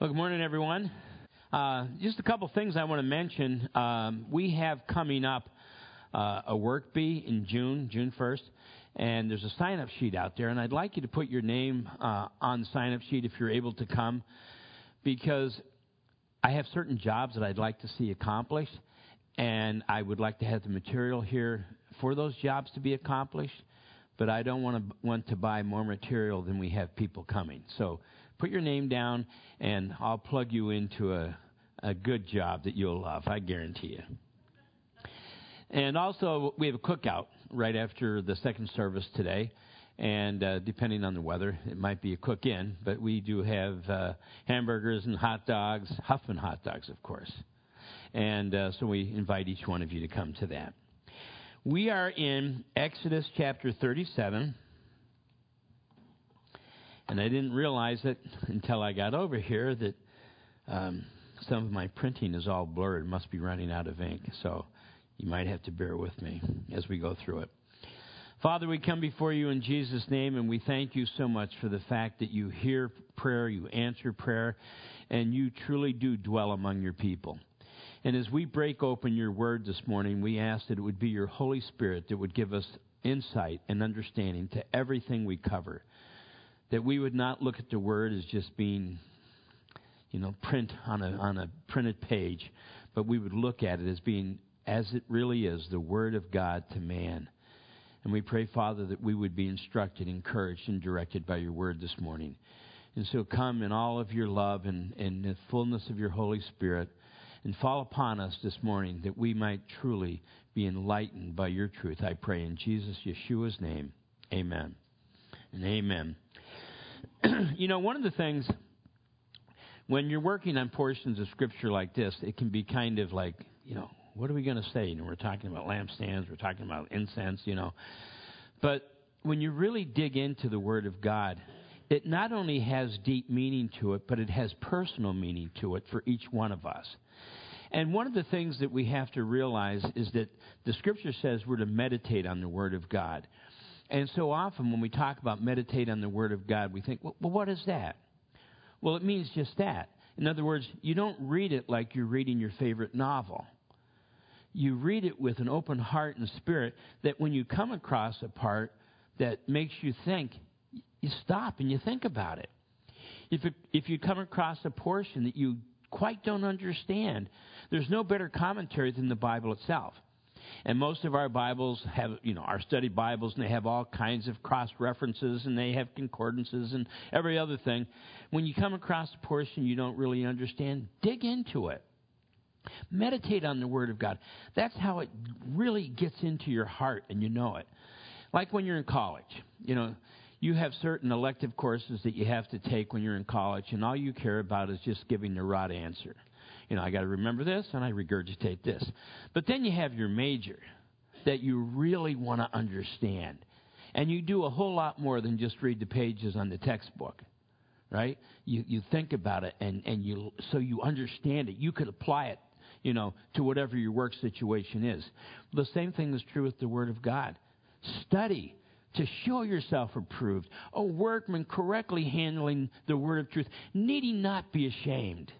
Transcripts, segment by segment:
Well, good morning, everyone. Uh, just a couple things I want to mention. Um, we have coming up uh, a work bee in June, June 1st, and there's a sign up sheet out there, and I'd like you to put your name uh, on the sign up sheet if you're able to come, because I have certain jobs that I'd like to see accomplished, and I would like to have the material here for those jobs to be accomplished, but I don't want to want to buy more material than we have people coming. So put your name down, and I'll plug you into a, a good job that you'll love. I guarantee you. And also, we have a cookout right after the second service today. And uh, depending on the weather, it might be a cook in, but we do have uh, hamburgers and hot dogs, Hofmann hot dogs, of course. And uh, so we invite each one of you to come to that. We are in Exodus chapter 37. And I didn't realize it until I got over here that um, some of my printing is all blurred. Must be running out of ink. So you might have to bear with me as we go through it. Father, we come before you in Jesus' name, and we thank you so much for the fact that you hear prayer, you answer prayer, and you truly do dwell among your people. And as we break open your word this morning, we ask that it would be your Holy Spirit that would give us insight and understanding to everything we cover that we would not look at the word as just being, you know, print on a, on a printed page, but we would look at it as being as it really is, the word of God to man. And we pray, Father, that we would be instructed, encouraged, and directed by your word this morning. And so come in all of your love and, and the fullness of your Holy Spirit and fall upon us this morning that we might truly be enlightened by your truth. I pray in Jesus, Yeshua's name. Amen. And amen. you know, one of the things when you're working on portions of scripture like this, it can be kind of like, you know, what are we going to say? You know, we're talking about lampstands, we're talking about incense, you know. But when you really dig into the Word of God, it not only has deep meaning to it, but it has personal meaning to it for each one of us. And one of the things that we have to realize is that the Scripture says we're to meditate on the Word of God. And so often when we talk about meditate on the Word of God, we think, well, what is that? Well, it means just that. In other words, you don't read it like you're reading your favorite novel. You read it with an open heart and spirit that when you come across a part that makes you think, you stop and you think about it. If, it, if you come across a portion that you quite don't understand, there's no better commentary than the Bible itself. And most of our Bibles have, you know, our study Bibles, and they have all kinds of cross references, and they have concordances and every other thing. When you come across a portion you don't really understand, dig into it. Meditate on the Word of God. That's how it really gets into your heart, and you know it. Like when you're in college, you know, you have certain elective courses that you have to take when you're in college, and all you care about is just giving the right answer. You know, I got to remember this and I regurgitate this. But then you have your major that you really want to understand. And you do a whole lot more than just read the pages on the textbook. Right? You you think about it and, and you so you understand it. You could apply it, you know, to whatever your work situation is. The same thing is true with the Word of God. Study to show yourself approved, a workman correctly handling the word of truth, needing not be ashamed.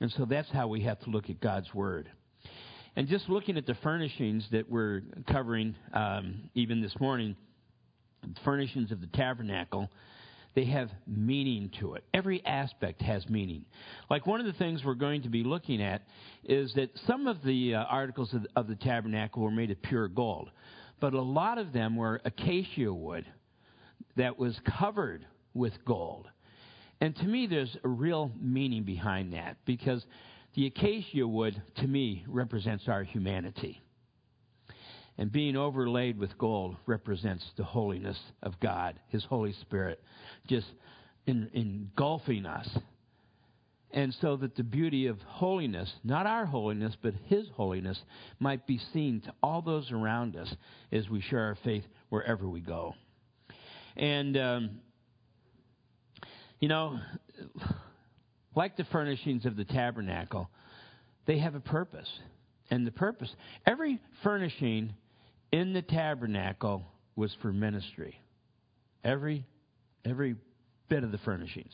And so that's how we have to look at God's Word. And just looking at the furnishings that we're covering um, even this morning, the furnishings of the tabernacle, they have meaning to it. Every aspect has meaning. Like one of the things we're going to be looking at is that some of the uh, articles of, of the tabernacle were made of pure gold, but a lot of them were acacia wood that was covered with gold. And to me, there's a real meaning behind that because the acacia wood, to me, represents our humanity. And being overlaid with gold represents the holiness of God, His Holy Spirit, just in, engulfing us. And so that the beauty of holiness, not our holiness, but His holiness, might be seen to all those around us as we share our faith wherever we go. And um, you know, like the furnishings of the tabernacle, they have a purpose. And the purpose, every furnishing in the tabernacle was for ministry. Every every bit of the furnishings.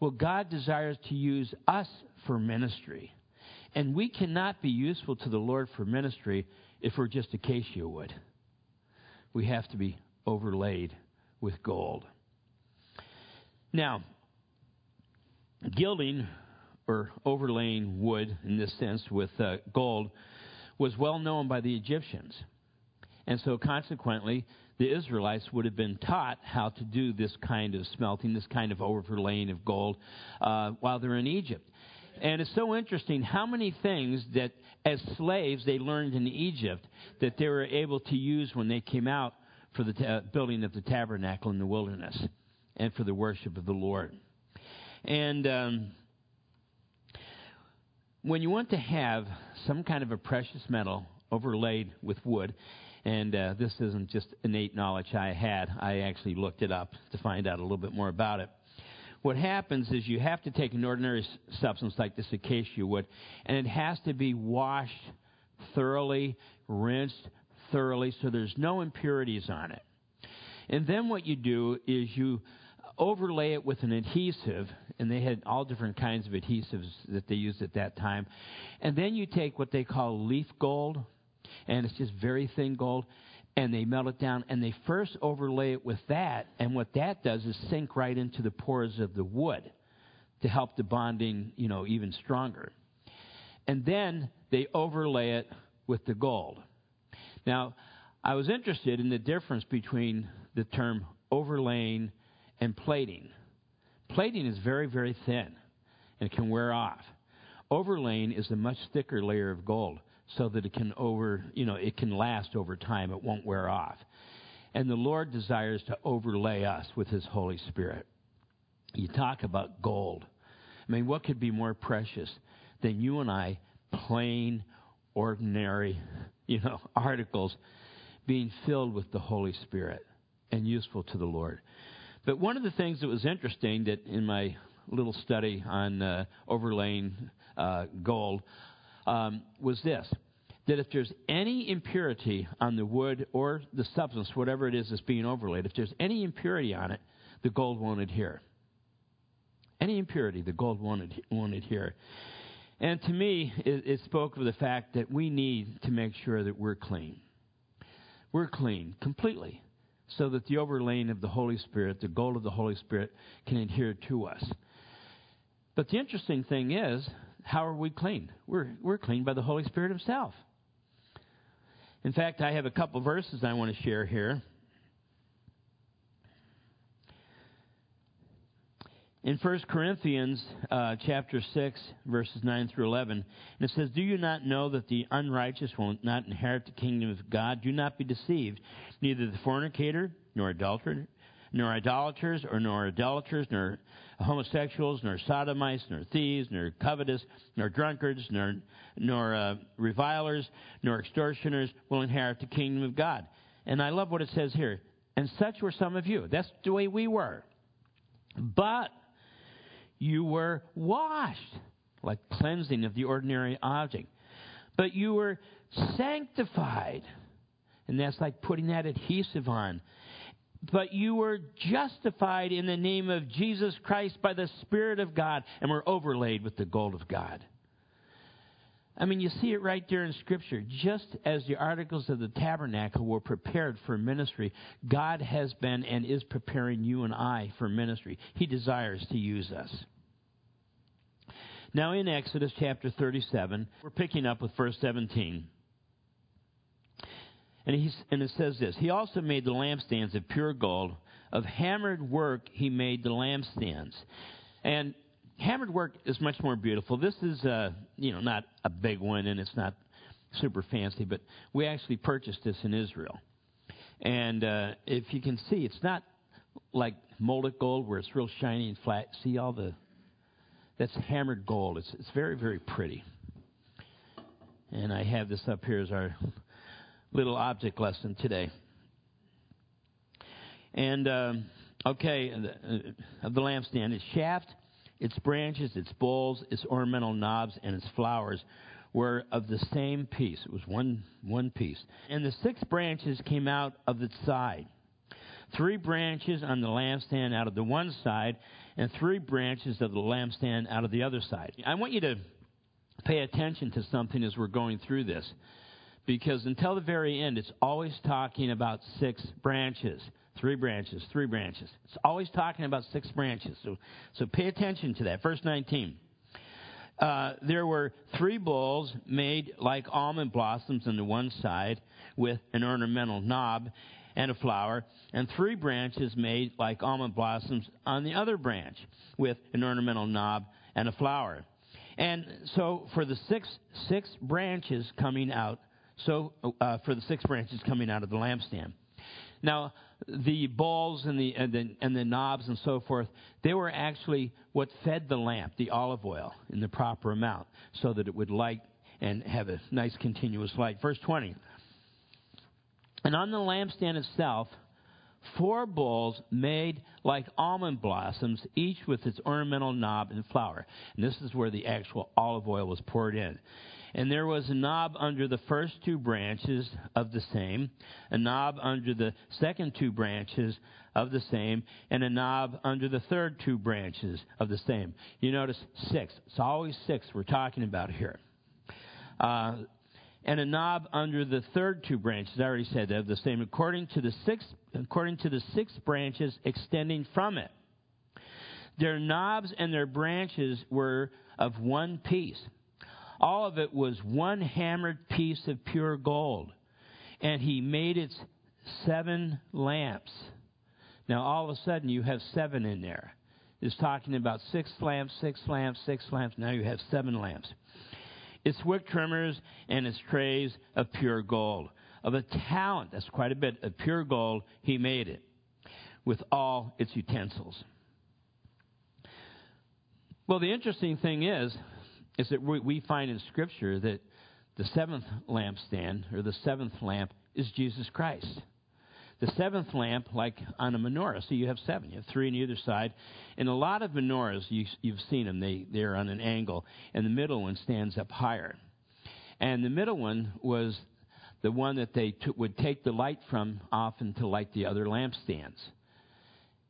Well, God desires to use us for ministry. And we cannot be useful to the Lord for ministry if we're just acacia wood. We have to be overlaid with gold. Now, gilding or overlaying wood, in this sense, with uh, gold, was well known by the Egyptians. And so, consequently, the Israelites would have been taught how to do this kind of smelting, this kind of overlaying of gold, uh, while they're in Egypt. And it's so interesting how many things that, as slaves, they learned in Egypt that they were able to use when they came out for the ta- building of the tabernacle in the wilderness and for the worship of the Lord. And um, when you want to have some kind of a precious metal overlaid with wood, and uh, this isn't just innate knowledge I had, I actually looked it up to find out a little bit more about it. What happens is you have to take an ordinary substance like this acacia wood, and it has to be washed thoroughly, rinsed thoroughly, so there's no impurities on it. And then what you do is you overlay it with an adhesive, and they had all different kinds of adhesives that they used at that time. And then you take what they call leaf gold, and it's just very thin gold, and they melt it down, and they first overlay it with that, and what that does is sink right into the pores of the wood to help the bonding, you know, even stronger. And then they overlay it with the gold. Now, I was interested in the difference between the term overlaying and plating. Plating is very, very thin and can wear off. Overlaying is a much thicker layer of gold so that it can over, you know, it can last over time. It won't wear off. And the Lord desires to overlay us with His Holy Spirit. You talk about gold. I mean, what could be more precious than you and I, plain, ordinary, you know, articles, being filled with the Holy Spirit and useful to the Lord? But one of the things that was interesting that in my little study on uh, overlaying uh, gold um, was this that if there's any impurity on the wood or the substance, whatever it is that's being overlaid, if there's any impurity on it, the gold won't adhere. Any impurity, the gold won't, won't adhere. And to me, it, it spoke of the fact that we need to make sure that we're clean. We're clean completely so that the overlaying of the Holy Spirit, the goal of the Holy Spirit, can adhere to us. But the interesting thing is, how are we clean? We're, we're cleaned by the Holy Spirit Himself. In fact, I have a couple verses I want to share here. In 1 Corinthians uh, chapter 6, verses 9 through 11, and it says, Do you not know that the unrighteous will not inherit the kingdom of God? Do not be deceived. Neither the fornicator, nor adulterer, nor idolaters, or nor idolaters, nor homosexuals, nor sodomites, nor thieves, nor covetous, nor drunkards, nor, nor uh, revilers, nor extortioners will inherit the kingdom of God. And I love what it says here. And such were some of you. That's the way we were. But you were washed, like cleansing of the ordinary object. But you were sanctified, and that's like putting that adhesive on. But you were justified in the name of Jesus Christ by the Spirit of God, and were overlaid with the gold of God. I mean, you see it right there in Scripture. Just as the articles of the tabernacle were prepared for ministry, God has been and is preparing you and I for ministry. He desires to use us. Now, in Exodus chapter 37, we're picking up with verse 17. And, and it says this He also made the lampstands of pure gold. Of hammered work, he made the lampstands. And hammered work is much more beautiful. This is, uh, you know, not a big one and it's not super fancy, but we actually purchased this in Israel. And uh, if you can see, it's not like molded gold where it's real shiny and flat. See all the that's hammered gold. It's it's very very pretty. And I have this up here as our little object lesson today. And um, okay, the, uh, the lampstand, its shaft its branches, its bowls, its ornamental knobs, and its flowers were of the same piece. It was one, one piece. And the six branches came out of its side. Three branches on the lampstand out of the one side, and three branches of the lampstand out of the other side. I want you to pay attention to something as we're going through this. Because until the very end, it's always talking about six branches. Three branches, three branches. It's always talking about six branches. So, so pay attention to that. Verse 19. Uh, there were three bowls made like almond blossoms on the one side with an ornamental knob and a flower, and three branches made like almond blossoms on the other branch with an ornamental knob and a flower. And so for the six six branches coming out, so uh, for the six branches coming out of the lampstand. Now the balls and the, and the and the knobs and so forth, they were actually what fed the lamp, the olive oil, in the proper amount, so that it would light and have a nice continuous light. Verse 20. And on the lampstand itself, four bowls made like almond blossoms, each with its ornamental knob and flower. And this is where the actual olive oil was poured in. And there was a knob under the first two branches of the same, a knob under the second two branches of the same, and a knob under the third two branches of the same. You notice six. It's always six we're talking about here. Uh, and a knob under the third two branches. I already said that the same, according to the six, according to the six branches extending from it. Their knobs and their branches were of one piece. All of it was one hammered piece of pure gold. And he made its seven lamps. Now, all of a sudden, you have seven in there. It's talking about six lamps, six lamps, six lamps. Now you have seven lamps its wick trimmers, and its trays of pure gold. Of a talent, that's quite a bit, of pure gold, he made it, with all its utensils. Well, the interesting thing is, is that we find in Scripture that the seventh lampstand, or the seventh lamp, is Jesus Christ. The seventh lamp, like on a menorah, so you have seven. You have three on either side. In a lot of menorahs, you, you've seen them. They, they're on an angle, and the middle one stands up higher. And the middle one was the one that they t- would take the light from often to light the other lampstands.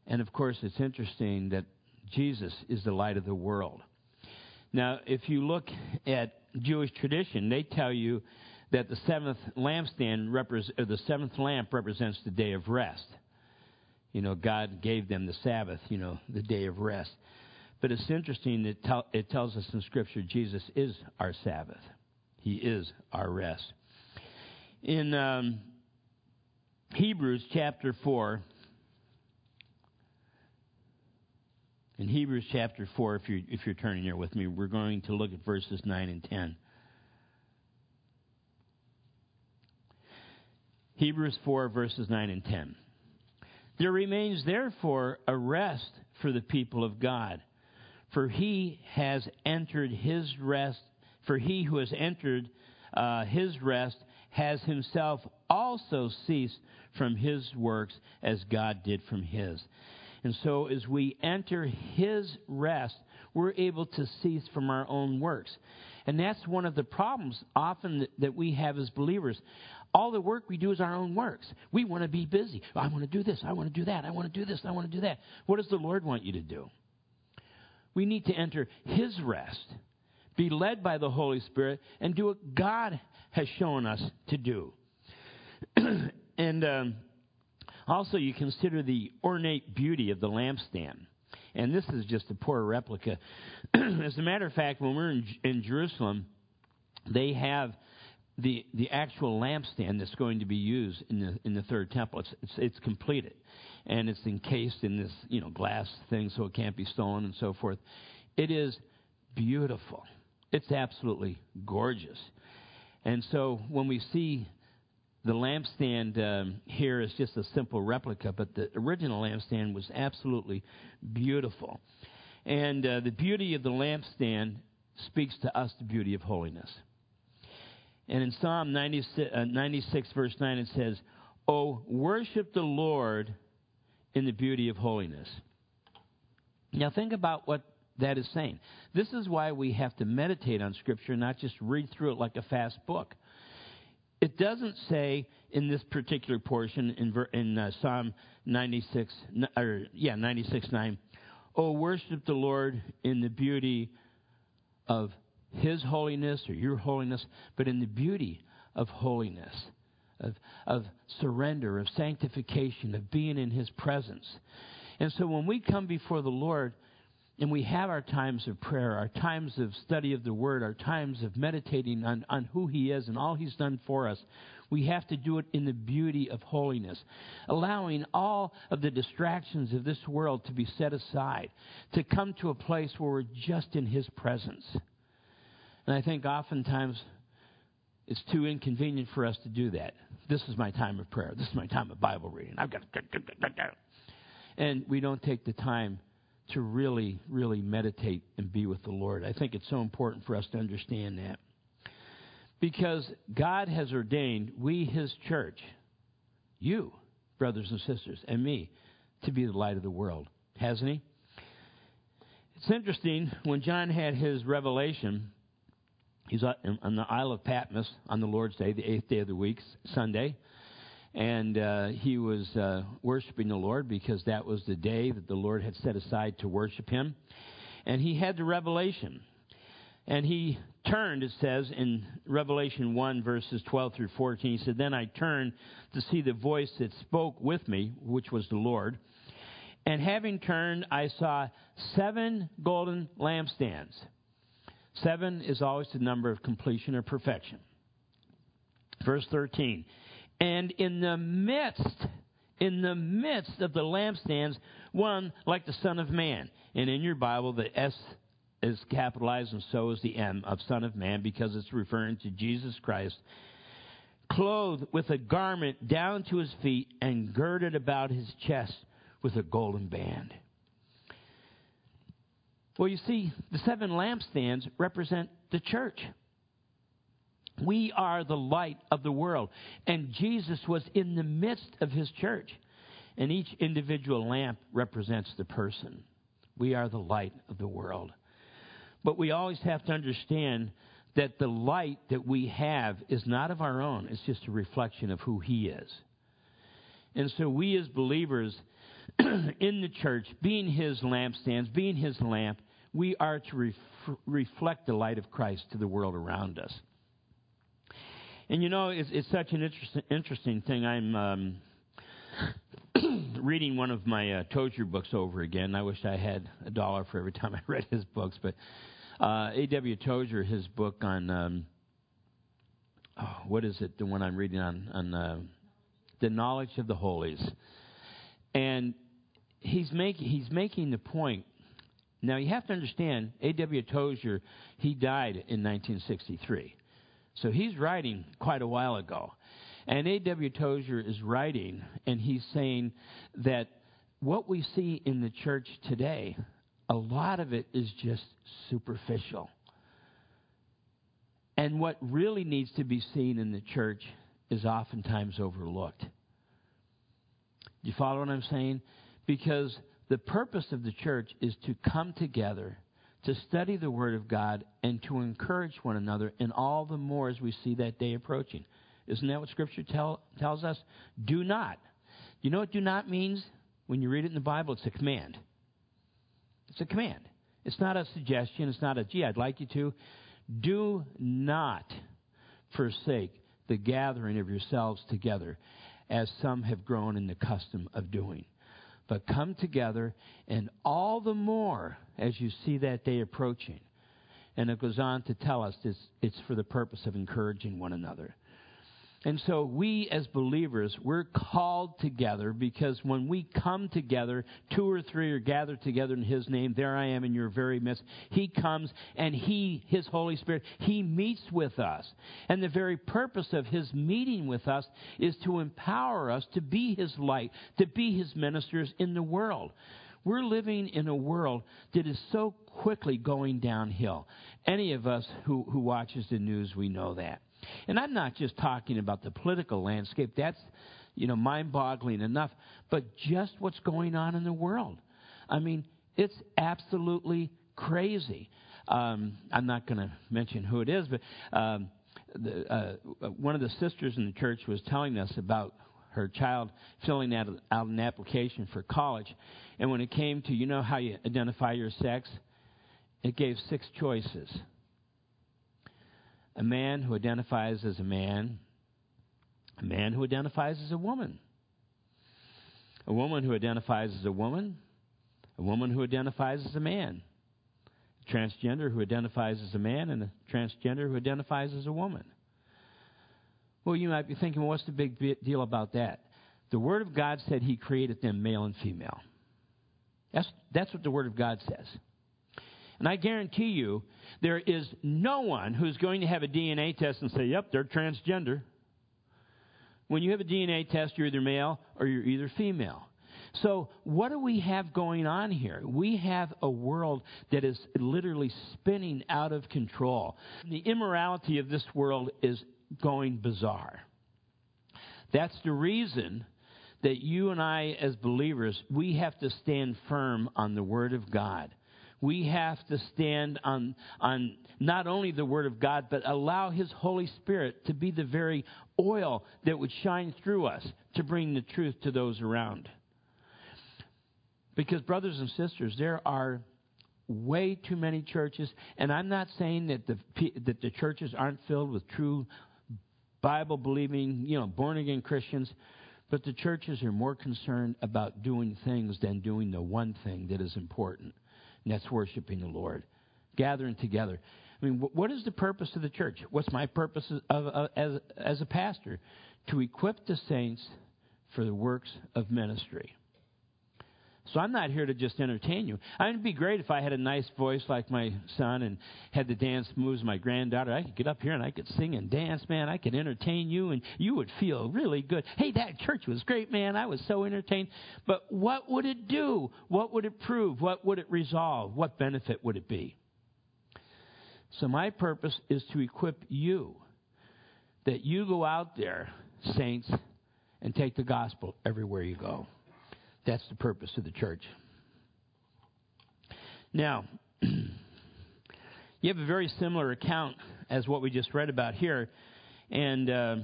And of course, it's interesting that Jesus is the light of the world. Now, if you look at Jewish tradition, they tell you that the seventh lampstand repre- the seventh lamp represents the day of rest. You know, God gave them the Sabbath, you know, the day of rest. But it's interesting that tell, it tells us in Scripture Jesus is our Sabbath. He is our rest. In um, Hebrews chapter 4, in Hebrews chapter 4, if you're, if you're turning here with me, we're going to look at verses 9 and 10. Hebrews 4, verses 9 and 10. There remains therefore a rest for the people of God, for he has entered his rest, for he who has entered uh, his rest has himself also ceased from his works as God did from his. And so as we enter his rest, we're able to cease from our own works. And that's one of the problems often that, we have as believers. All the work we do is our own works. We want to be busy. I want to do this. I want to do that. I want to do this. I want to do that. What does the Lord want you to do? We need to enter His rest, be led by the Holy Spirit, and do what God has shown us to do. and um, also, you consider the ornate beauty of the lampstand. And this is just a poor replica. As a matter of fact, when we're in, in Jerusalem, they have the the actual lampstand that's going to be used in the in the third temple. It's it's, it's completed, and it's encased in this you know glass thing so it can't be stolen and so forth. It is beautiful. It's absolutely gorgeous. And so when we see the lampstand um, here is just a simple replica, but the original lampstand was absolutely beautiful. And uh, the beauty of the lampstand speaks to us the beauty of holiness. And in Psalm 96, uh, 96, verse 9, it says, Oh, worship the Lord in the beauty of holiness. Now, think about what that is saying. This is why we have to meditate on Scripture, not just read through it like a fast book. It doesn't say in this particular portion in, in uh, Psalm 96, or yeah, 96, 9, Oh, worship the Lord in the beauty of His holiness or your holiness, but in the beauty of holiness, of, of surrender, of sanctification, of being in His presence. And so when we come before the Lord, and we have our times of prayer, our times of study of the Word, our times of meditating on, on who He is and all He's done for us. We have to do it in the beauty of holiness, allowing all of the distractions of this world to be set aside, to come to a place where we're just in His presence. And I think oftentimes it's too inconvenient for us to do that. This is my time of prayer. This is my time of Bible reading. I've got to. And we don't take the time to really, really meditate and be with the Lord. I think it's so important for us to understand that. Because God has ordained we, His church, you, brothers and sisters, and me, to be the light of the world. Hasn't He? It's interesting, when John had his revelation, he's on the Isle of Patmos on the Lord's Day, the eighth day of the week, Sunday and uh, he was uh, worshiping the Lord because that was the day that the Lord had set aside to worship him. And he had the revelation. And he turned, it says in Revelation 1, verses 12 through 14. He said, Then I turned to see the voice that spoke with me, which was the Lord. And having turned, I saw seven golden lampstands. Seven is always the number of completion or perfection. Verse 13. And in the midst, in the midst of the lampstands, one like the Son of Man. And in your Bible, the S is capitalized and so is the M of Son of Man because it's referring to Jesus Christ. Clothed with a garment down to his feet and girded about his chest with a golden band. Well, you see, the seven lampstands represent the church. We are the light of the world. And Jesus was in the midst of his church. And each individual lamp represents the person. We are the light of the world. But we always have to understand that the light that we have is not of our own, it's just a reflection of who He is. And so we as believers in the church, being His lampstands, being His lamp, we are to ref- reflect the light of Christ to the world around us. And you know, it's, it's such an interesting, interesting thing. I'm um, reading one of my uh, Tozer books over again. I wish I had a dollar for every time I read his books, but uh, A.W. Tozer, his book on um, oh, what is it? The one I'm reading on on uh, the knowledge of the holies, and he's making he's making the point. Now you have to understand, A.W. Tozer, he died in 1963. So he's writing quite a while ago. And A.W. Tozer is writing, and he's saying that what we see in the church today, a lot of it is just superficial. And what really needs to be seen in the church is oftentimes overlooked. Do you follow what I'm saying? Because the purpose of the church is to come together to study the Word of God and to encourage one another, and all the more as we see that day approaching. Isn't that what Scripture tell, tells us? Do not. You know what do not means? When you read it in the Bible, it's a command. It's a command. It's not a suggestion. It's not a, gee, I'd like you to. Do not forsake the gathering of yourselves together, as some have grown in the custom of doing but come together, and all the more as you see that day approaching. And it goes on to tell us it's, it's for the purpose of encouraging one another. And so we as believers, we're called together because when we come together, two or three are gathered together in His name, there I am in your very midst. He comes and He, His Holy Spirit, He meets with us. And the very purpose of His meeting with us is to empower us to be His light, to be His ministers in the world. We're living in a world that is so quickly going downhill. Any of us who, who watches the news, we know that. And I'm not just talking about the political landscape. That's, you know, mind-boggling enough. But just what's going on in the world. I mean, it's absolutely crazy. Um, I'm not going to mention who it is, but um, the, uh, one of the sisters in the church was telling us about her child filling out, out an application for college. And when it came to, you know how you identify your sex? It gave six choices. A man who identifies as a man, a man who identifies as a woman, a woman who identifies as a woman, a woman who identifies as a man, a transgender who identifies as a man, and a transgender who identifies as a woman. Well, you might be thinking, well, what's the big deal about that? The Word of God said He created them male and female. That's, that's what the Word of God says. And I guarantee you, there is no one who's going to have a DNA test and say, yep, they're transgender. When you have a DNA test, you're either male or you're either female. So, what do we have going on here? We have a world that is literally spinning out of control. The immorality of this world is going bizarre. That's the reason that you and I, as believers, we have to stand firm on the Word of God. We have to stand on, on not only the Word of God, but allow His Holy Spirit to be the very oil that would shine through us to bring the truth to those around. Because, brothers and sisters, there are way too many churches, and I'm not saying that the, that the churches aren't filled with true Bible believing, you know, born again Christians, but the churches are more concerned about doing things than doing the one thing that is important, that's worshiping the Lord, gathering together. I mean, what is the purpose of the church? What's my purpose of, of, as, as a pastor? To equip the saints for the works of ministry. So I'm not here to just entertain you. I mean, it'd be great if I had a nice voice like my son and had the dance moves my granddaughter. I could get up here and I could sing and dance, man. I could entertain you and you would feel really good. Hey, that church was great, man. I was so entertained. But what would it do? What would it prove? What would it resolve? What benefit would it be? So my purpose is to equip you that you go out there, saints, and take the gospel everywhere you go. That's the purpose of the church. Now, you have a very similar account as what we just read about here. And uh,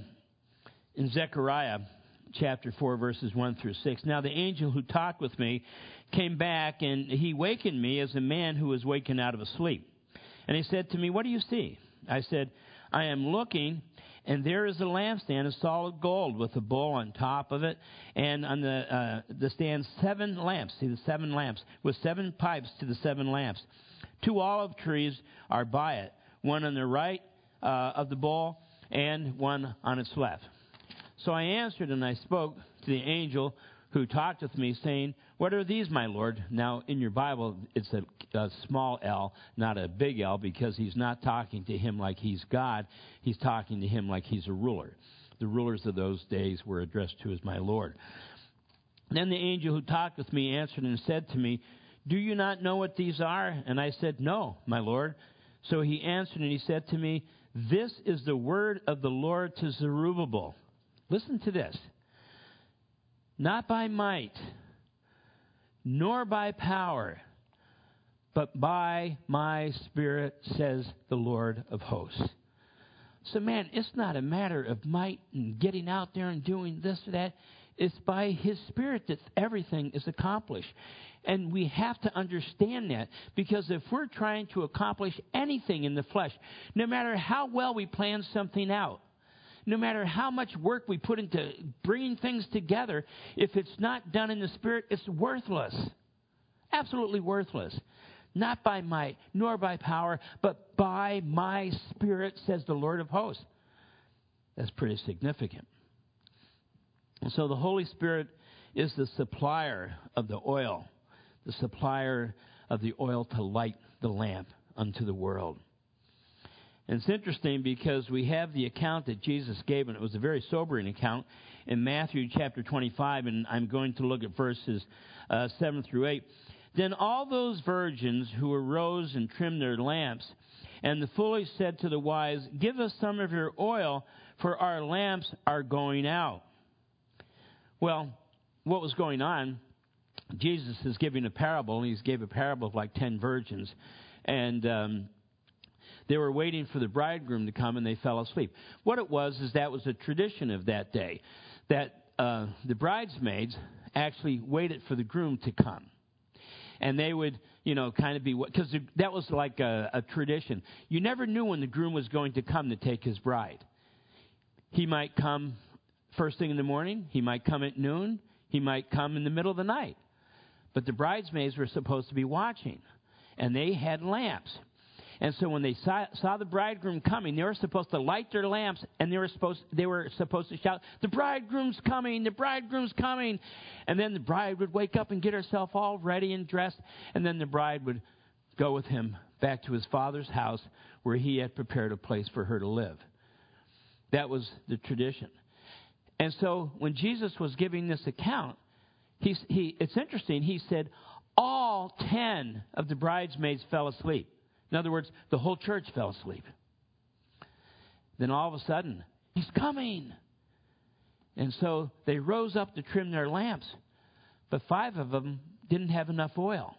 in Zechariah chapter 4, verses 1 through 6. Now, the angel who talked with me came back, and he wakened me as a man who was wakened out of a sleep. And he said to me, What do you see? I said, I am looking, and there is a lampstand of solid gold with a bowl on top of it, and on the uh, the stand seven lamps. See the seven lamps with seven pipes to the seven lamps. Two olive trees are by it, one on the right uh, of the bowl and one on its left. So I answered and I spoke to the angel who talked with me, saying, What are these, my Lord? Now, in your Bible, it's a, a, small L, not a big L, because he's not talking to him like he's God. He's talking to him like he's a ruler. The rulers of those days were addressed to as my Lord. Then the angel who talked with me answered and said to me, Do you not know what these are? And I said, No, my Lord. So he answered and he said to me, This is the word of the Lord to Zerubbabel. Listen to this not by might, nor by power, but by my Spirit, says the Lord of hosts. So, man, it's not a matter of might and getting out there and doing this or that. It's by His Spirit that everything is accomplished. And we have to understand that because if we're trying to accomplish anything in the flesh, no matter how well we plan something out, no matter how much work we put into bringing things together, if it's not done in the Spirit, it's worthless. Absolutely worthless. Not by might, nor by power, but by my Spirit, says the Lord of hosts. That's pretty significant. So the Holy Spirit is the supplier of the oil, the supplier of the oil to light the lamp unto the world. And it's interesting because we have the account that Jesus gave, and it was a very sobering account in Matthew chapter 25, and I'm going to look at verses uh, 7 through 8. Then all those virgins who arose and trimmed their lamps, and the foolish said to the wise, Give us some of your oil, for our lamps are going out. Well, what was going on? Jesus is giving a parable, and he's gave a parable of like ten virgins. And um, they were waiting for the bridegroom to come and they fell asleep. What it was is that was a tradition of that day. That uh, the bridesmaids actually waited for the groom to come. And they would, you know, kind of be, because that was like a, a tradition. You never knew when the groom was going to come to take his bride. He might come first thing in the morning, he might come at noon, he might come in the middle of the night. But the bridesmaids were supposed to be watching, and they had lamps. And so when they saw, saw, the bridegroom coming, they were supposed to light their lamps and they were supposed they were supposed to shout, "The bridegroom's coming! The bridegroom's coming!" And then the bride would wake up and get herself all ready and dressed, and then the bride would go with him back to his father's house where he had prepared a place for her to live. That was the tradition. And so when Jesus was giving this account, he, he, it's interesting. He said, all ten of the bridesmaids fell asleep. In other words, the whole church fell asleep. Then all of a sudden, he's coming. And so they rose up to trim their lamps, but five of them didn't have enough oil,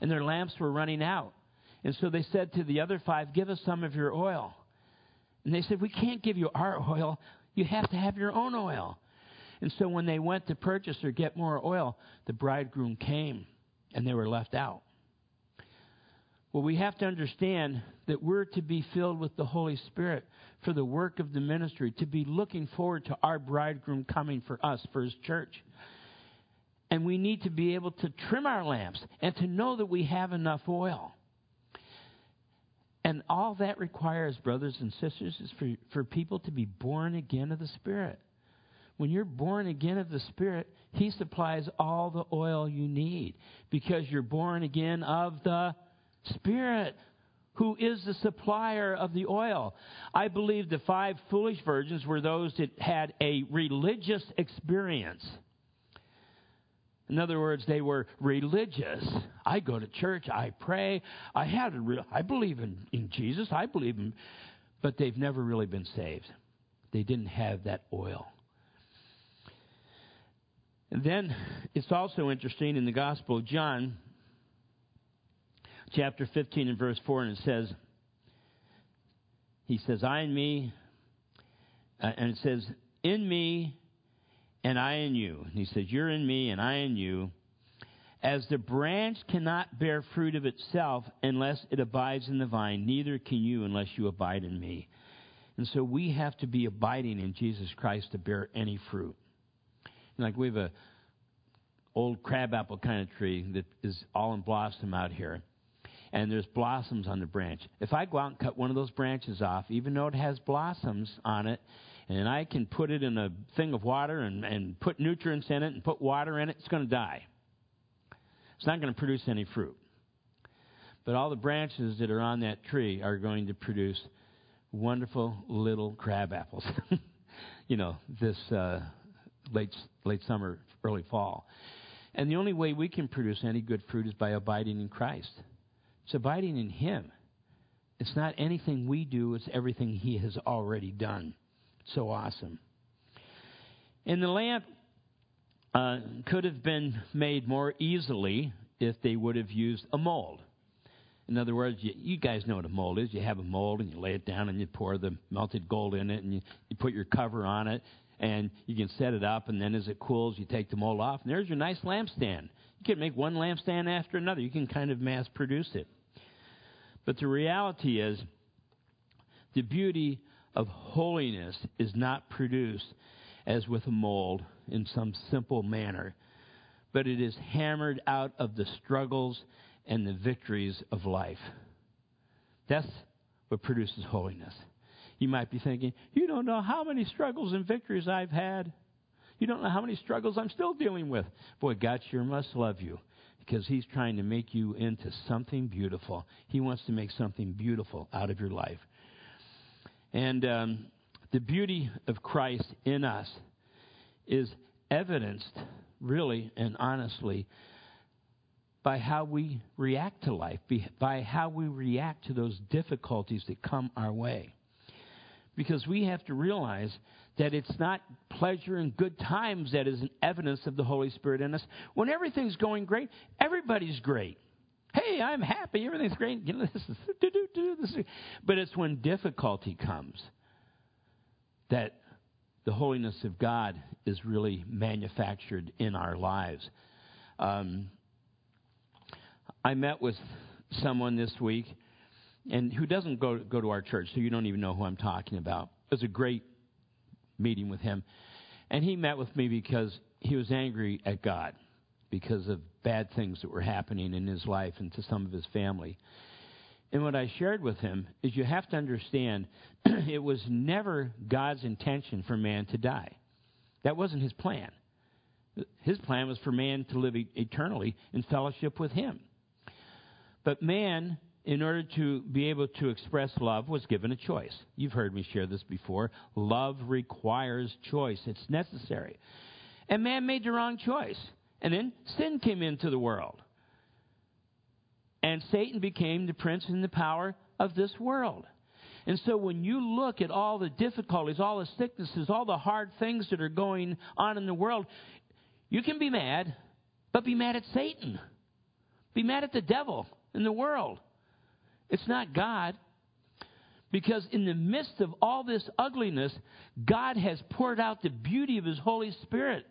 and their lamps were running out. And so they said to the other five, Give us some of your oil. And they said, We can't give you our oil. You have to have your own oil. And so when they went to purchase or get more oil, the bridegroom came and they were left out. Well, we have to understand that we're to be filled with the Holy Spirit for the work of the ministry, to be looking forward to our bridegroom coming for us, for his church. And we need to be able to trim our lamps and to know that we have enough oil. And all that requires, brothers and sisters, is for, for people to be born again of the Spirit. When you're born again of the Spirit, He supplies all the oil you need because you're born again of the Spirit, who is the supplier of the oil. I believe the five foolish virgins were those that had a religious experience. In other words, they were religious. I go to church, I pray, I had a real, I believe in, in Jesus, I believe in, but they've never really been saved. They didn't have that oil. And then it's also interesting in the Gospel of John, chapter 15 and verse 4, and it says, He says, I and me, uh, and it says, In me and I in you. And he says, You're in me and I in you. As the branch cannot bear fruit of itself unless it abides in the vine, neither can you unless you abide in me. And so we have to be abiding in Jesus Christ to bear any fruit. Like we have a old crabapple kind of tree that is all in blossom out here and there's blossoms on the branch. If I go out and cut one of those branches off, even though it has blossoms on it, and I can put it in a thing of water and, and put nutrients in it and put water in it, it's going to die. It's not going to produce any fruit. But all the branches that are on that tree are going to produce wonderful little crab apples. you know, this uh, late late summer, early fall. And the only way we can produce any good fruit is by abiding in Christ. It's abiding in Him. It's not anything we do, it's everything He has already done. It's so awesome. And the lamp uh, could have been made more easily if they would have used a mold. In other words, you, you, guys know what a mold is. You have a mold and you lay it down and you pour the melted gold in it and you, you put your cover on it and you can set it up and then as it cools you take the mold off and there's your nice lampstand. You can make one lampstand after another. You can kind of mass produce it. But the reality is, the beauty of holiness is not produced as with a mold in some simple manner, but it is hammered out of the struggles and the victories of life. That's what produces holiness. You might be thinking, you don't know how many struggles and victories I've had. You don't know how many struggles I'm still dealing with. Boy, God sure must love you because He's trying to make you into something beautiful. He wants to make something beautiful out of your life. And um, the beauty of Christ in us is evidenced, really and honestly, by how we react to life, by how we react to those difficulties that come our way. Because we have to realize that it's not pleasure and good times that is an evidence of the Holy Spirit in us. When everything's going great, everybody's great. Hey, I'm happy. Everything's great. You know, this is, do, do, do, this is. But it's when difficulty comes that the holiness of God is really manufactured in our lives. Um, I met with someone this week, and who doesn't go go to our church, so you don't even know who I'm talking about. It was a great meeting with him, and he met with me because he was angry at God because of bad things that were happening in his life and to some of his family. And what I shared with him is you have to understand it was never God's intention for man to die. That wasn't his plan. His plan was for man to live eternally in fellowship with him. But man, in order to be able to express love, was given a choice. You've heard me share this before. Love requires choice, it's necessary. And man made the wrong choice. And then sin came into the world. And Satan became the prince and the power of this world. And so when you look at all the difficulties, all the sicknesses, all the hard things that are going on in the world, you can be mad, but be mad at Satan. Be mad at the devil in the world. It's not God. Because in the midst of all this ugliness, God has poured out the beauty of His Holy Spirit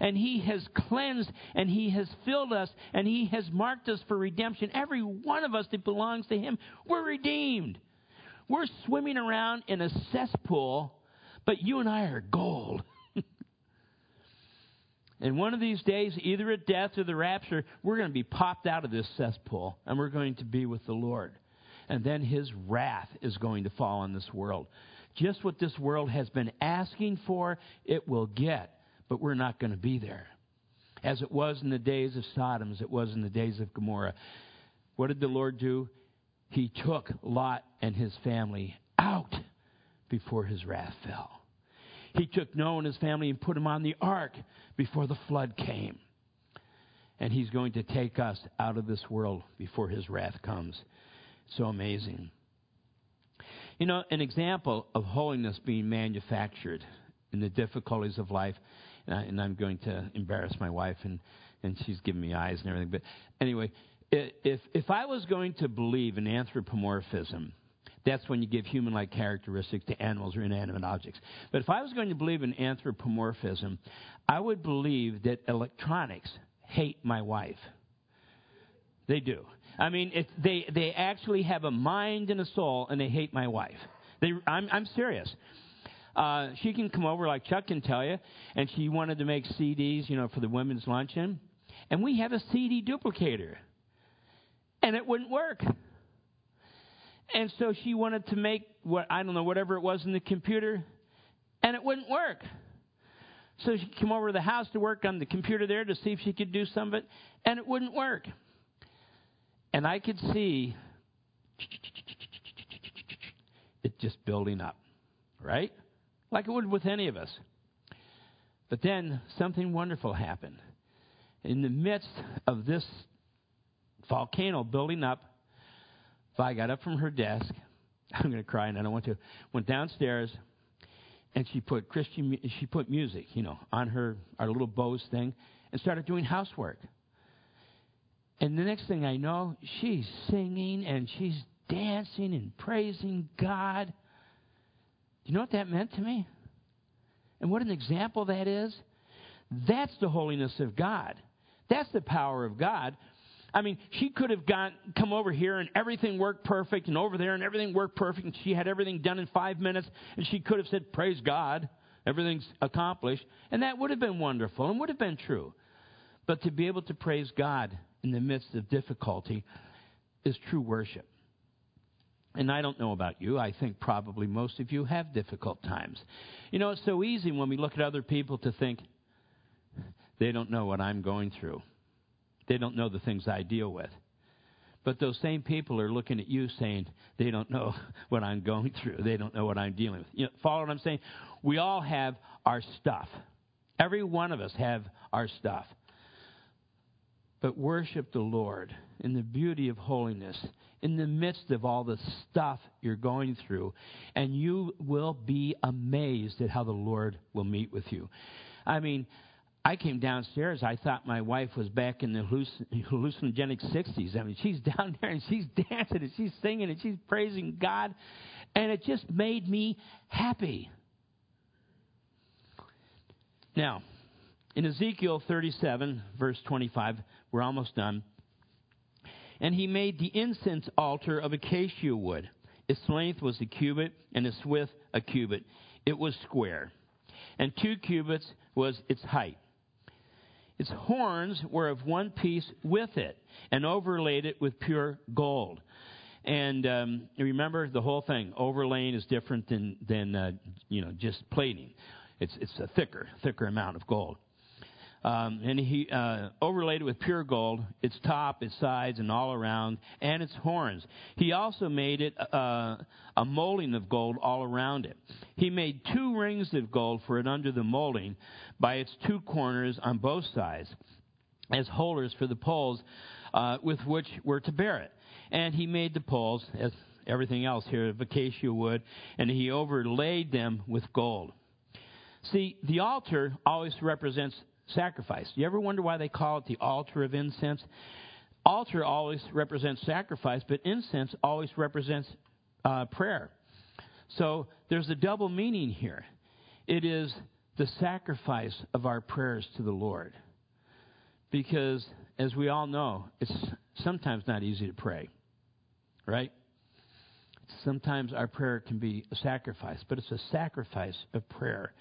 and He has cleansed and He has filled us and He has marked us for redemption. Every one of us that belongs to Him, we're redeemed. We're swimming around in a cesspool, but you and I are gold. and one of these days, either at death or the rapture, we're going to be popped out of this cesspool and we're going to be with the Lord. And then His wrath is going to fall on this world. Just what this world has been asking for, it will get but we're not going to be there. As it was in the days of Sodom, as it was in the days of Gomorrah. What did the Lord do? He took Lot and his family out before his wrath fell. He took Noah and his family and put them on the ark before the flood came. And he's going to take us out of this world before his wrath comes. So amazing. You know, an example of holiness being manufactured in the difficulties of life and, I, am going to embarrass my wife, and, and she's giving me eyes and everything. But anyway, if, if I was going to believe in anthropomorphism, that's when you give human like characteristics to animals or inanimate objects. But if I was going to believe in anthropomorphism, I would believe that electronics hate my wife. They do. I mean, it, they, they actually have a mind and a soul, and they hate my wife. They, I'm, I'm serious uh, she can come over, like Chuck can tell you, and she wanted to make CDs, you know, for the women's luncheon. And we have a CD duplicator. And it wouldn't work. And so she wanted to make what, I don't know, whatever it was in the computer, and it wouldn't work. So she came over to the house to work on the computer there to see if she could do some of it, and it wouldn't work. And I could see it just building up, right? like it would with any of us. But then something wonderful happened. In the midst of this volcano building up, Vi got up from her desk. I'm going to cry and I don't want to. Went downstairs and she put Christian, she put music, you know, on her our little Bose thing, and started doing housework. And the next thing I know, she's singing and she's dancing and praising God you know what that meant to me? And what an example that is? That's the holiness of God. That's the power of God. I mean, she could have gone, come over here and everything worked perfect, and over there and everything worked perfect, and she had everything done in five minutes, and she could have said, Praise God, everything's accomplished. And that would have been wonderful and would have been true. But to be able to praise God in the midst of difficulty is true worship. And I don't know about you. I think probably most of you have difficult times. You know, it's so easy when we look at other people to think, they don't know what I'm going through. They don't know the things I deal with. But those same people are looking at you saying, they don't know what I'm going through. They don't know what I'm dealing with. You know, follow what I'm saying? We all have our stuff. Every one of us have our stuff. But worship the Lord in the beauty of holiness in the midst of all the stuff you're going through, and you will be amazed at how the Lord will meet with you. I mean, I came downstairs. I thought my wife was back in the hallucinogenic 60s. I mean, she's down there and she's dancing and she's singing and she's praising God. And it just made me happy. Now, in Ezekiel 37, verse 25, we're almost done. And he made the incense altar of acacia wood. Its length was a cubit, and its width a cubit. It was square. And two cubits was its height. Its horns were of one piece with it, and overlaid it with pure gold. And um, remember, the whole thing overlaying is different than than uh, you know just plating. It's it's a thicker thicker amount of gold. Um, and he uh, overlaid it with pure gold, its top, its sides, and all around, and its horns. He also made it uh, a molding of gold all around it. He made two rings of gold for it under the molding by its two corners on both sides, as holders for the poles uh, with which were to bear it. And he made the poles, as everything else here, of acacia wood, and he overlaid them with gold. See, the altar always represents sacrifice. You ever wonder why they call it the altar of incense? Altar always represents sacrifice, but incense always represents uh, prayer. So there's a double meaning here. It is the sacrifice of our prayers to the Lord. Because, as we all know, it's sometimes not easy to pray, right? Sometimes our prayer can be a sacrifice, but it's a sacrifice of prayer.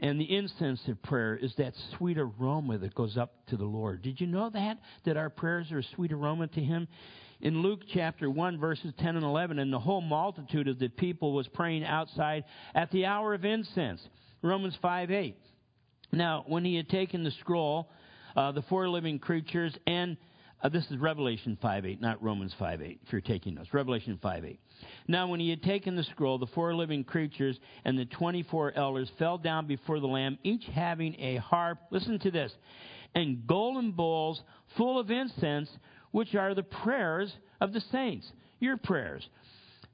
And the incense of prayer is that sweet aroma that goes up to the Lord. Did you know that? That our prayers are a sweet aroma to Him? In Luke chapter 1, verses 10 and 11, and the whole multitude of the people was praying outside at the hour of incense. Romans 5 8. Now, when he had taken the scroll, uh, the four living creatures, and uh, this is Revelation 5 8, not Romans 5 8, if you're taking notes. Revelation 5 8. Now, when he had taken the scroll, the four living creatures and the 24 elders fell down before the Lamb, each having a harp. Listen to this. And golden bowls full of incense, which are the prayers of the saints. Your prayers.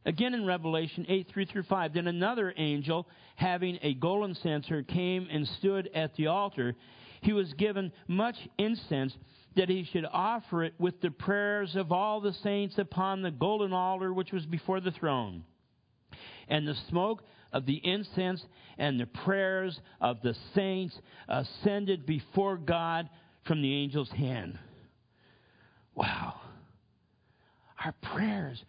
Again in Revelation 8, 3 through 5. Then another angel, having a golden censer, came and stood at the altar. He was given much incense that he should offer it with the prayers of all the saints upon the golden altar which was before the throne. And the smoke of the incense and the prayers of the saints ascended before God from the angel's hand. Wow. Our prayers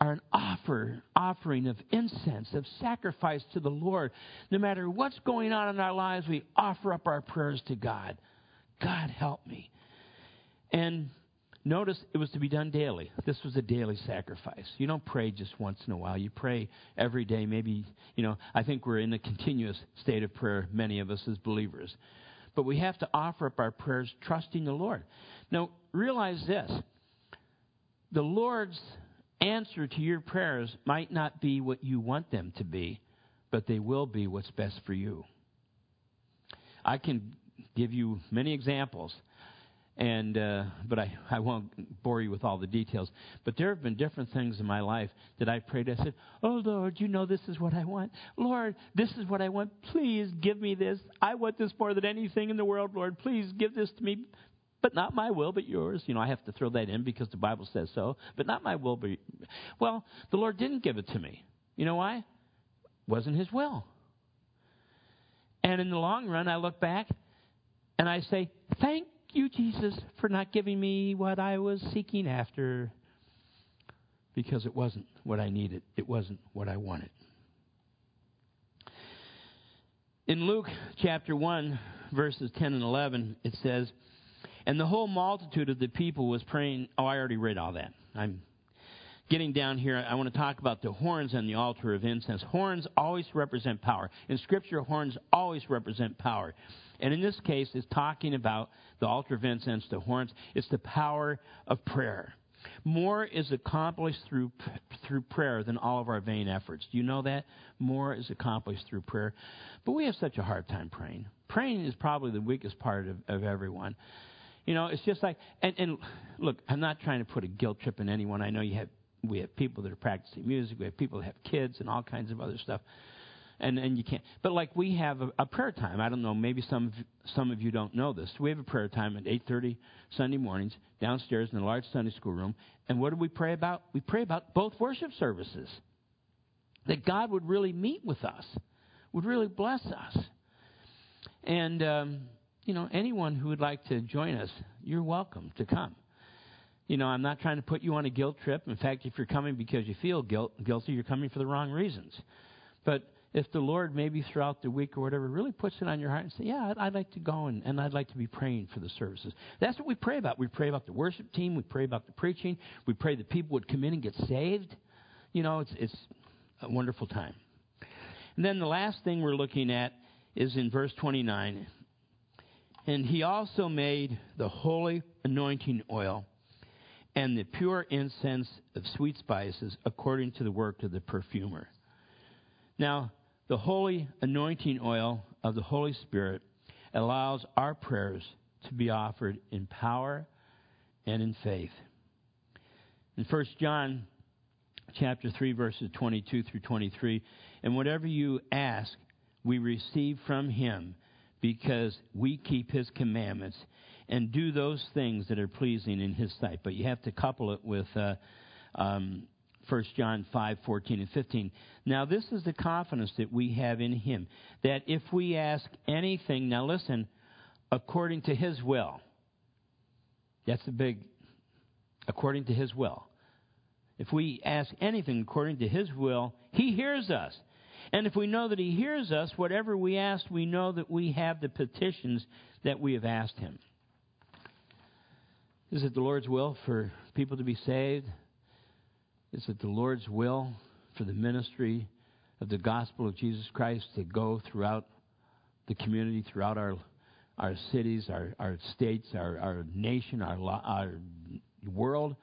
are an offer, offering of incense, of sacrifice to the Lord. No matter what's going on in our lives, we offer up our prayers to God. God, help me. And notice it was to be done daily. This was a daily sacrifice. You don't pray just once in a while. You pray every day. Maybe, you know, I think we're in a continuous state of prayer, many of us as believers. But we have to offer up our prayers trusting the Lord. Now, realize this the Lord's answer to your prayers might not be what you want them to be, but they will be what's best for you. I can give you many examples and uh, but I, I won't bore you with all the details. But there have been different things in my life that I prayed. I said, "Oh Lord, you know this is what I want. Lord, this is what I want. Please give me this. I want this more than anything in the world. Lord, please give this to me." But not my will, but yours. You know, I have to throw that in because the Bible says so. But not my will, but well, the Lord didn't give it to me. You know why? It wasn't His will. And in the long run, I look back and I say, "Thank you, Jesus, for not giving me what I was seeking after because it wasn't what I needed, it wasn't what I wanted. In Luke chapter 1, verses 10 and 11, it says, And the whole multitude of the people was praying. Oh, I already read all that. I'm getting down here. I want to talk about the horns on the altar of incense. Horns always represent power. In Scripture, horns always represent power. And in this case, it's talking about the altar of incense, the horns. It's the power of prayer. More is accomplished through through prayer than all of our vain efforts. Do you know that? More is accomplished through prayer. But we have such a hard time praying. Praying is probably the weakest part of, of everyone. You know, it's just like and, and look, I'm not trying to put a guilt trip in anyone. I know you have we have people that are practicing music, we have people that have kids and all kinds of other stuff and and you can't. But like we have a, a prayer time. I don't know. Maybe some of, some of you don't know this. We have a prayer time at 8:30 Sunday mornings downstairs in the large Sunday school room. And what do we pray about? We pray about both worship services. That God would really meet with us, would really bless us. And, um, you know, anyone who would like to join us, you're welcome to come. You know, I'm not trying to put you on a guilt trip. In fact, if you're coming because you feel guilt, guilty, you're coming for the wrong reasons. But if the Lord maybe throughout the week or whatever really puts it on your heart and say, yeah, I'd, I'd like to go and, and I'd like to be praying for the services. That's what we pray about. We pray about the worship team. We pray about the preaching. We pray that people would come in and get saved. You know, it's, it's a wonderful time. And then the last thing we're looking at is in verse 29. And he also made the holy anointing oil and the pure incense of sweet spices according to the work of the perfumer. Now, the holy anointing oil of the Holy Spirit allows our prayers to be offered in power and in faith. In 1 John chapter 3 verses 22 through 23, and whatever you ask, we receive from him because we keep his commandments and do those things that are pleasing in his sight. But you have to couple it with uh, um, 1 John 5, 14, and 15. Now, this is the confidence that we have in Him, that if we ask anything, now listen, according to His will, that's the big, according to His will. If we ask anything according to His will, He hears us. And if we know that He hears us, whatever we ask, we know that we have the petitions that we have asked Him. Is it the Lord's will for people to be saved? Is it the Lord's will for the ministry of the gospel of Jesus Christ to go throughout the community, throughout our our cities, our, our states, our, our nation, our, our world?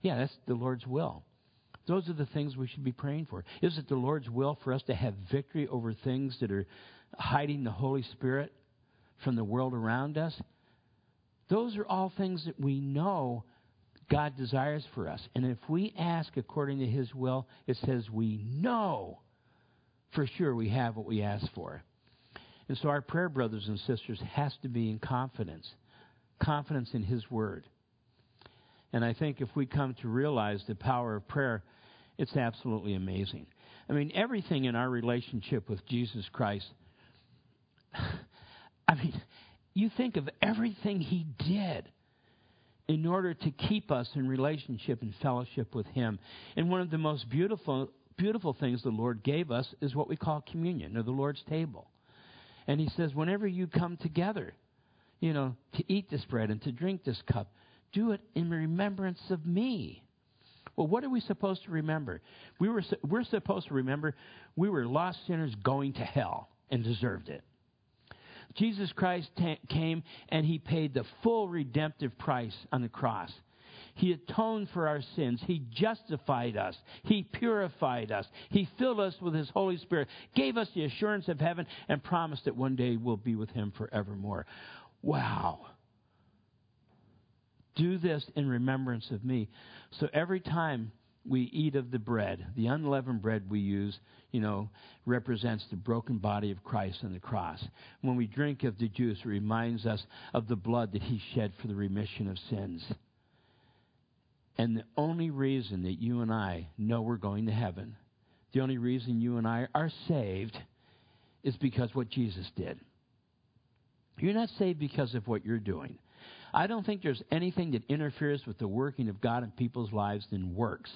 Yeah, that's the Lord's will. Those are the things we should be praying for. Is it the Lord's will for us to have victory over things that are hiding the Holy Spirit from the world around us? Those are all things that we know God desires for us. And if we ask according to His will, it says we know for sure we have what we ask for. And so our prayer, brothers and sisters, has to be in confidence confidence in His Word. And I think if we come to realize the power of prayer, it's absolutely amazing. I mean, everything in our relationship with Jesus Christ, I mean, you think of everything He did in order to keep us in relationship and fellowship with Him. And one of the most beautiful, beautiful things the Lord gave us is what we call communion, or the Lord's table. And He says, whenever you come together, you know, to eat this bread and to drink this cup, do it in remembrance of me. Well, what are we supposed to remember? We were, we're supposed to remember we were lost sinners going to hell and deserved it. Jesus Christ t- came and he paid the full redemptive price on the cross. He atoned for our sins. He justified us. He purified us. He filled us with His Holy Spirit, gave us the assurance of heaven, and promised that one day we'll be with Him forevermore. Wow. Do this in remembrance of me. So every time we eat of the bread, the unleavened bread we use, you know, represents the broken body of Christ on the cross. When we drink of the juice, it reminds us of the blood that he shed for the remission of sins. And the only reason that you and I know we're going to heaven, the only reason you and I are saved, is because what Jesus did. You're not saved because of what you're doing. I don't think there's anything that interferes with the working of God in people's lives than works.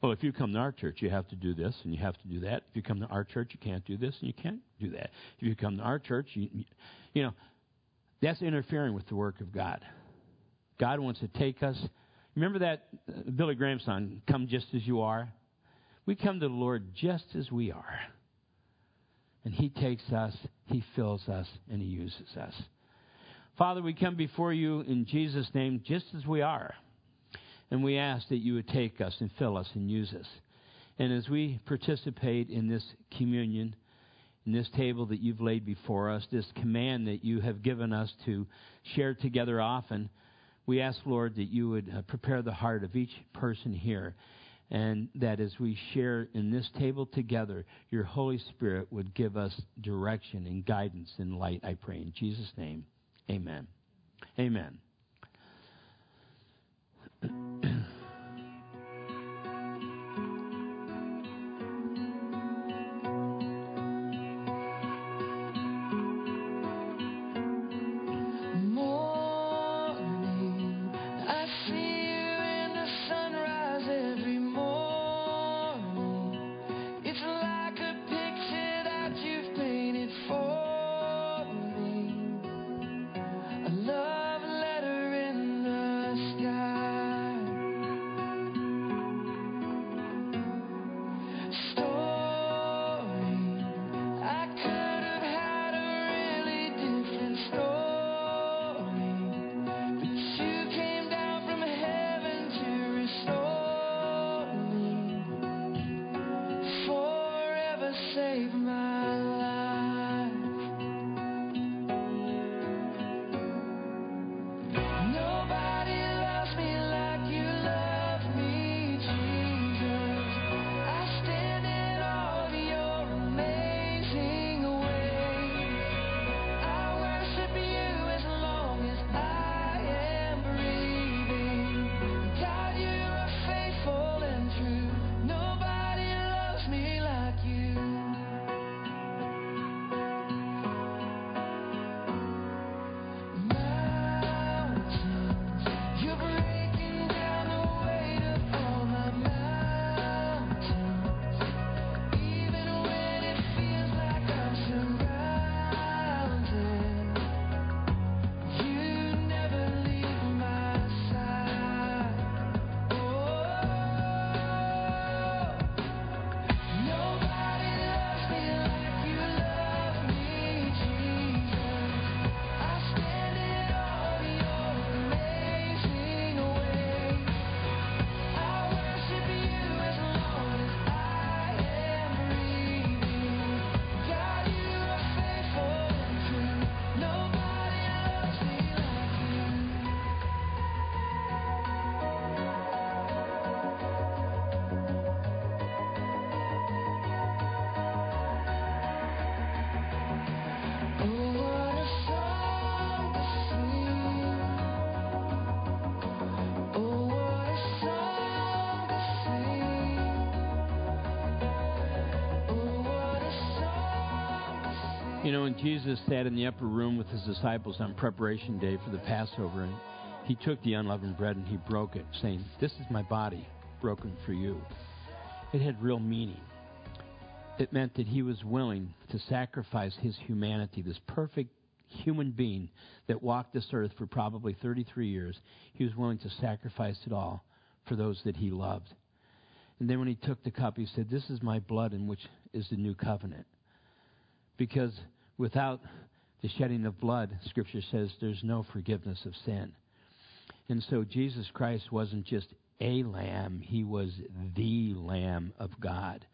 Well, if you come to our church, you have to do this and you have to do that. If you come to our church, you can't do this and you can't do that. If you come to our church, you, you know, that's interfering with the work of God. God wants to take us. Remember that uh, Billy Graham song, Come Just As You Are? We come to the Lord just as we are. And He takes us, He fills us, and He uses us. Father, we come before you in Jesus' name just as we are. And we ask that you would take us and fill us and use us. And as we participate in this communion, in this table that you've laid before us, this command that you have given us to share together often, we ask, Lord, that you would uh, prepare the heart of each person here. And that as we share in this table together, your Holy Spirit would give us direction and guidance and light, I pray. In Jesus' name, amen. Amen. You know, when Jesus sat in the upper room with his disciples on preparation day for the Passover, and he took the unleavened bread and he broke it, saying, This is my body broken for you. It had real meaning. It meant that he was willing to sacrifice his humanity, this perfect human being that walked this earth for probably 33 years. He was willing to sacrifice it all for those that he loved. And then when he took the cup, he said, This is my blood in which is the new covenant. Because without the shedding of blood, Scripture says there's no forgiveness of sin. And so Jesus Christ wasn't just a lamb, he was the Lamb of God.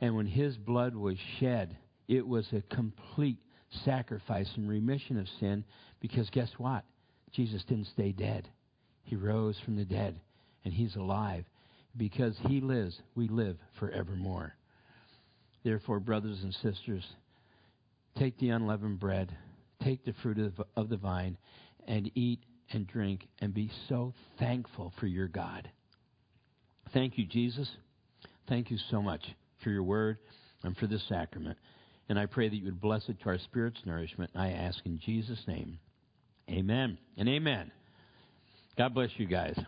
And when his blood was shed, it was a complete sacrifice and remission of sin because guess what? Jesus didn't stay dead. He rose from the dead and he's alive. Because he lives, we live forevermore. Therefore, brothers and sisters, Take the unleavened bread, take the fruit of, of the vine, and eat and drink and be so thankful for your God. Thank you, Jesus. Thank you so much for your word and for this sacrament. And I pray that you would bless it to our spirit's nourishment. I ask in Jesus' name. Amen and amen. God bless you guys.